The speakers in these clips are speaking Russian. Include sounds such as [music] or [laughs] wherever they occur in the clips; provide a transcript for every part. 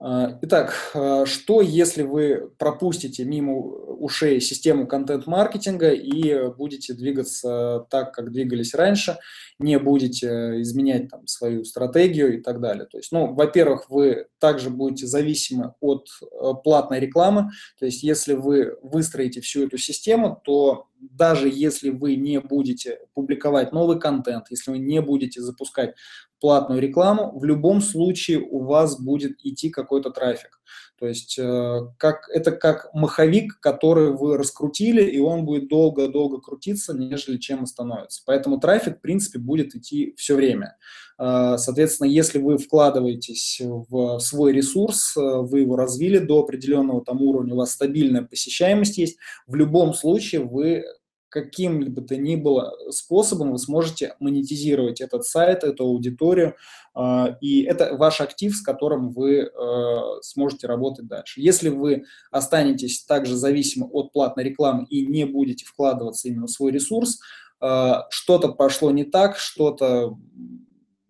А, итак, а, что если вы пропустите мимо ушей систему контент-маркетинга и будете двигаться так, как двигались раньше, не будете изменять там свою стратегию и так далее. То есть, ну, во-первых, вы также будете зависимы от э, платной рекламы. То есть, если вы выстроите всю эту систему, то даже если вы не будете публиковать новый контент, если вы не будете запускать платную рекламу, в любом случае у вас будет идти какой-то трафик. То есть э, как, это как маховик, который вы раскрутили, и он будет долго-долго крутиться, нежели чем остановится. Поэтому трафик, в принципе, будет идти все время. Э, соответственно, если вы вкладываетесь в свой ресурс, э, вы его развили до определенного там уровня, у вас стабильная посещаемость есть, в любом случае вы каким-либо то ни было способом вы сможете монетизировать этот сайт, эту аудиторию, а, и это ваш актив, с которым вы э, сможете работать дальше. Если вы останетесь также зависимы от платной рекламы и не будете вкладываться именно в свой ресурс, э, что-то пошло не так, что-то,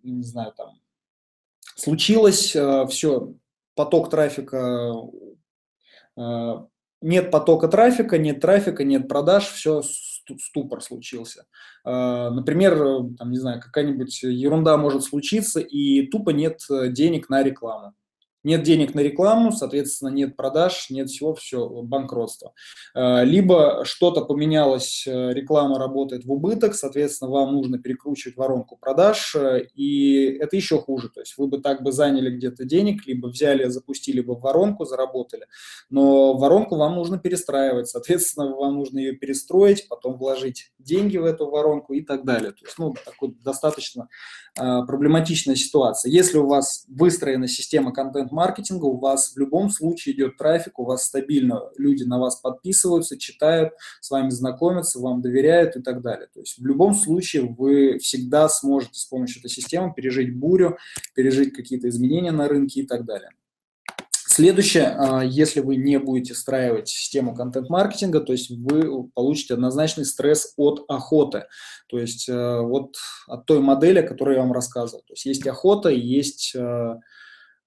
не знаю, там, случилось, все, поток трафика нет потока трафика, нет трафика, нет продаж, все, ступор случился. А, например, там, не знаю, какая-нибудь ерунда может случиться, и тупо нет э, денег на рекламу. Нет денег на рекламу, соответственно, нет продаж, нет всего, все, банкротство. Э, либо что-то поменялось, э, реклама работает в убыток, соответственно, вам нужно перекручивать воронку продаж, э, и это еще хуже. То есть вы бы так бы заняли где-то денег, либо взяли, запустили бы воронку, заработали, но воронку вам нужно перестраивать, соответственно, вам нужно ее перестроить, потом вложить деньги в эту воронку и так далее. То есть, ну, такой достаточно проблематичная ситуация. Если у вас выстроена система контент контент-маркетинга, у вас в любом случае идет трафик, у вас стабильно люди на вас подписываются, читают, с вами знакомятся, вам доверяют и так далее. То есть в любом случае вы всегда сможете с помощью этой системы пережить бурю, пережить какие-то изменения на рынке и так далее. Следующее, а, если вы не будете встраивать систему контент-маркетинга, то есть вы получите однозначный стресс от охоты, то есть э, вот от той модели, о которой я вам рассказывал. То есть есть охота, есть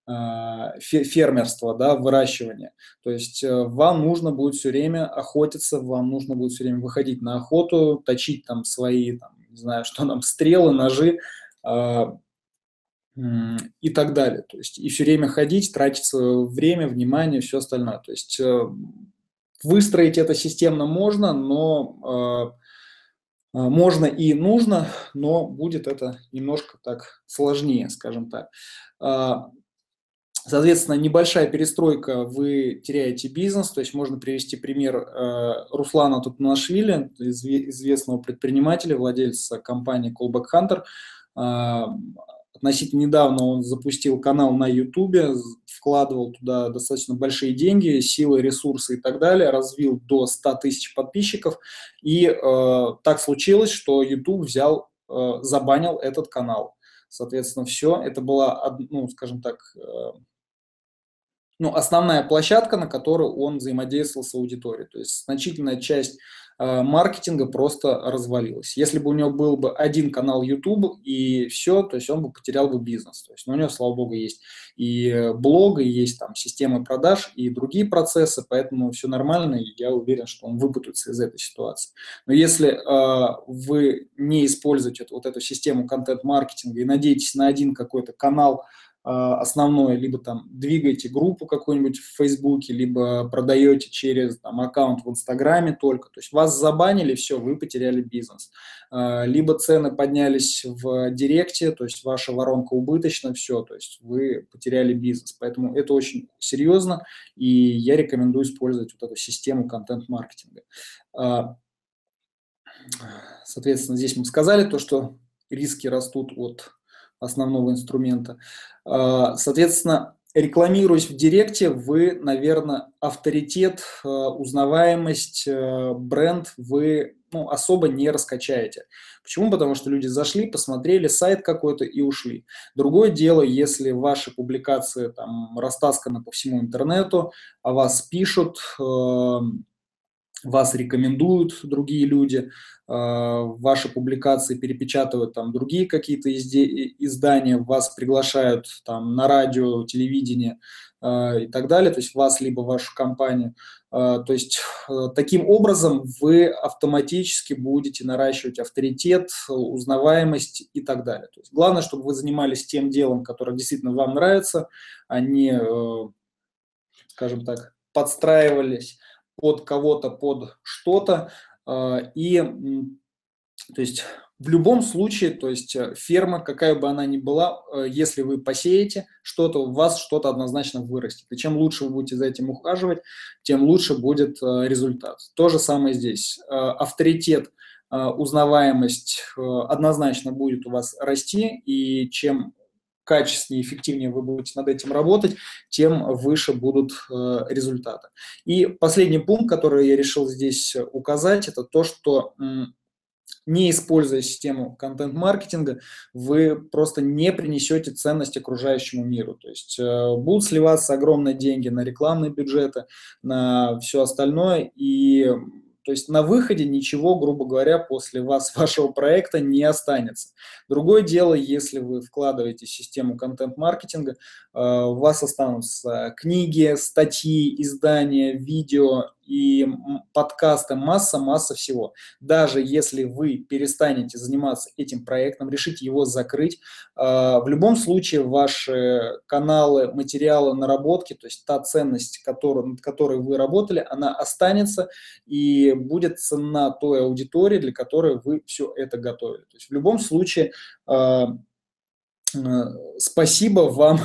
э, фермерство, да, выращивание. То есть э, вам нужно будет все время охотиться, вам нужно будет все время выходить на охоту, точить там свои, там, не знаю, что там, стрелы, ножи э, и так далее. То есть и все время ходить, тратить свое время, внимание, все остальное. То есть э, выстроить это системно можно, но э, можно и нужно, но будет это немножко так сложнее, скажем так. Соответственно, небольшая перестройка, вы теряете бизнес, то есть можно привести пример э, Руслана Тутнашвили, известного предпринимателя, владельца компании Callback Hunter. Э, относительно недавно он запустил канал на YouTube, вкладывал туда достаточно большие деньги, силы, ресурсы и так далее, развил до 100 тысяч подписчиков, и э, так случилось, что YouTube взял, э, забанил этот канал. Соответственно, все, это была, ну, скажем так, э, ну, основная площадка, на которой он взаимодействовал с аудиторией. То есть значительная часть э, маркетинга просто развалилась. Если бы у него был бы один канал YouTube и все, то есть он бы потерял бы бизнес. То есть ну, у него, слава богу, есть и блог, и есть там системы продаж, и другие процессы, поэтому все нормально, и я уверен, что он выпутается из этой ситуации. Но если э, вы не используете вот эту систему контент-маркетинга и надеетесь на один какой-то канал, основное, либо там двигаете группу какую-нибудь в Фейсбуке, либо продаете через там, аккаунт в Инстаграме только. То есть вас забанили, все, вы потеряли бизнес. А, либо цены поднялись в Директе, то есть ваша воронка убыточна, все, то есть вы потеряли бизнес. Поэтому это очень серьезно, и я рекомендую использовать вот эту систему контент-маркетинга. А, соответственно, здесь мы сказали то, что риски растут от основного инструмента. А, соответственно, рекламируясь в Директе, вы, наверное, авторитет, а, узнаваемость, а, бренд вы ну, особо не раскачаете. Почему? Потому что люди зашли, посмотрели сайт какой-то и ушли. Другое дело, если ваши публикации там растасканы по всему интернету, о вас пишут, вас рекомендуют другие люди, ваши публикации перепечатывают там другие какие-то издания, вас приглашают там на радио, телевидение и так далее, то есть вас либо вашу компанию. То есть таким образом вы автоматически будете наращивать авторитет, узнаваемость и так далее. То есть главное, чтобы вы занимались тем делом, которое действительно вам нравится, а не, скажем так, подстраивались под кого-то, под что-то. А, и то есть в любом случае, то есть э, ферма, какая бы она ни была, э, если вы посеете что-то, у вас что-то однозначно вырастет. И чем лучше вы будете за этим ухаживать, тем лучше будет э, результат. То же самое здесь. Авторитет, узнаваемость однозначно будет у вас расти, и чем качественнее, эффективнее вы будете над этим работать, тем выше будут э, результаты. И последний пункт, который я решил здесь указать, это то, что не используя систему контент-маркетинга, вы просто не принесете ценность окружающему миру. То есть э, будут сливаться огромные деньги на рекламные бюджеты, на все остальное, и то есть на выходе ничего, грубо говоря, после вас, [laughs] вашего проекта не останется. Другое дело, если вы вкладываете систему контент-маркетинга, э, у вас останутся книги, статьи, издания, видео и подкасты, масса-масса всего. Даже если вы перестанете заниматься этим проектом, решите его закрыть, э, в любом случае ваши каналы, материалы, наработки, то есть та ценность, которую, над которой вы работали, она останется и будет цена той аудитории, для которой вы все это готовили. То есть в любом случае э, спасибо вам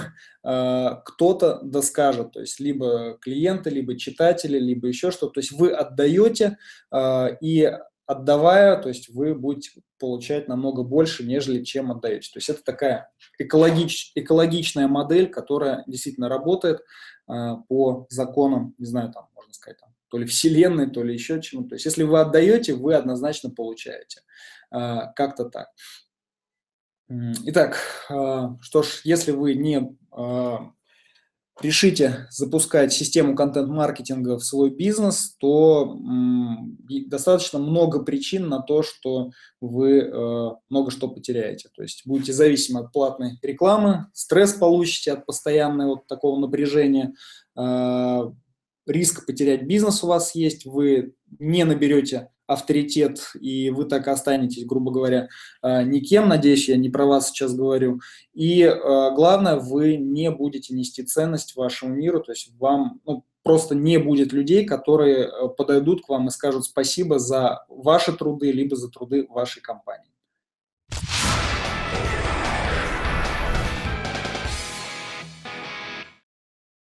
Э, кто-то доскажет, то есть либо клиенты, либо читатели, либо еще что-то. То есть вы отдаете, э, и отдавая, то есть вы будете получать намного больше, нежели чем отдаете. То есть это такая экологич, экологичная модель, которая действительно работает э, по законам, не знаю, там, можно сказать, там, то ли вселенной, то ли еще чему-то. То есть если вы отдаете, вы однозначно получаете. Как-то так. Итак, а, что ж, если вы не а, решите запускать систему контент-маркетинга в свой бизнес, то достаточно много причин на то, что вы а, много что потеряете. То есть будете зависимы от платной рекламы, стресс получите от постоянного вот такого напряжения, риск потерять бизнес у вас есть, вы не наберете авторитет, и вы так останетесь, грубо говоря, э, никем. Надеюсь, я не про вас сейчас говорю. И э, главное, вы не будете нести ценность вашему миру, то есть вам ну, просто не будет людей, которые э, подойдут к вам и скажут спасибо за ваши труды, либо за труды вашей компании.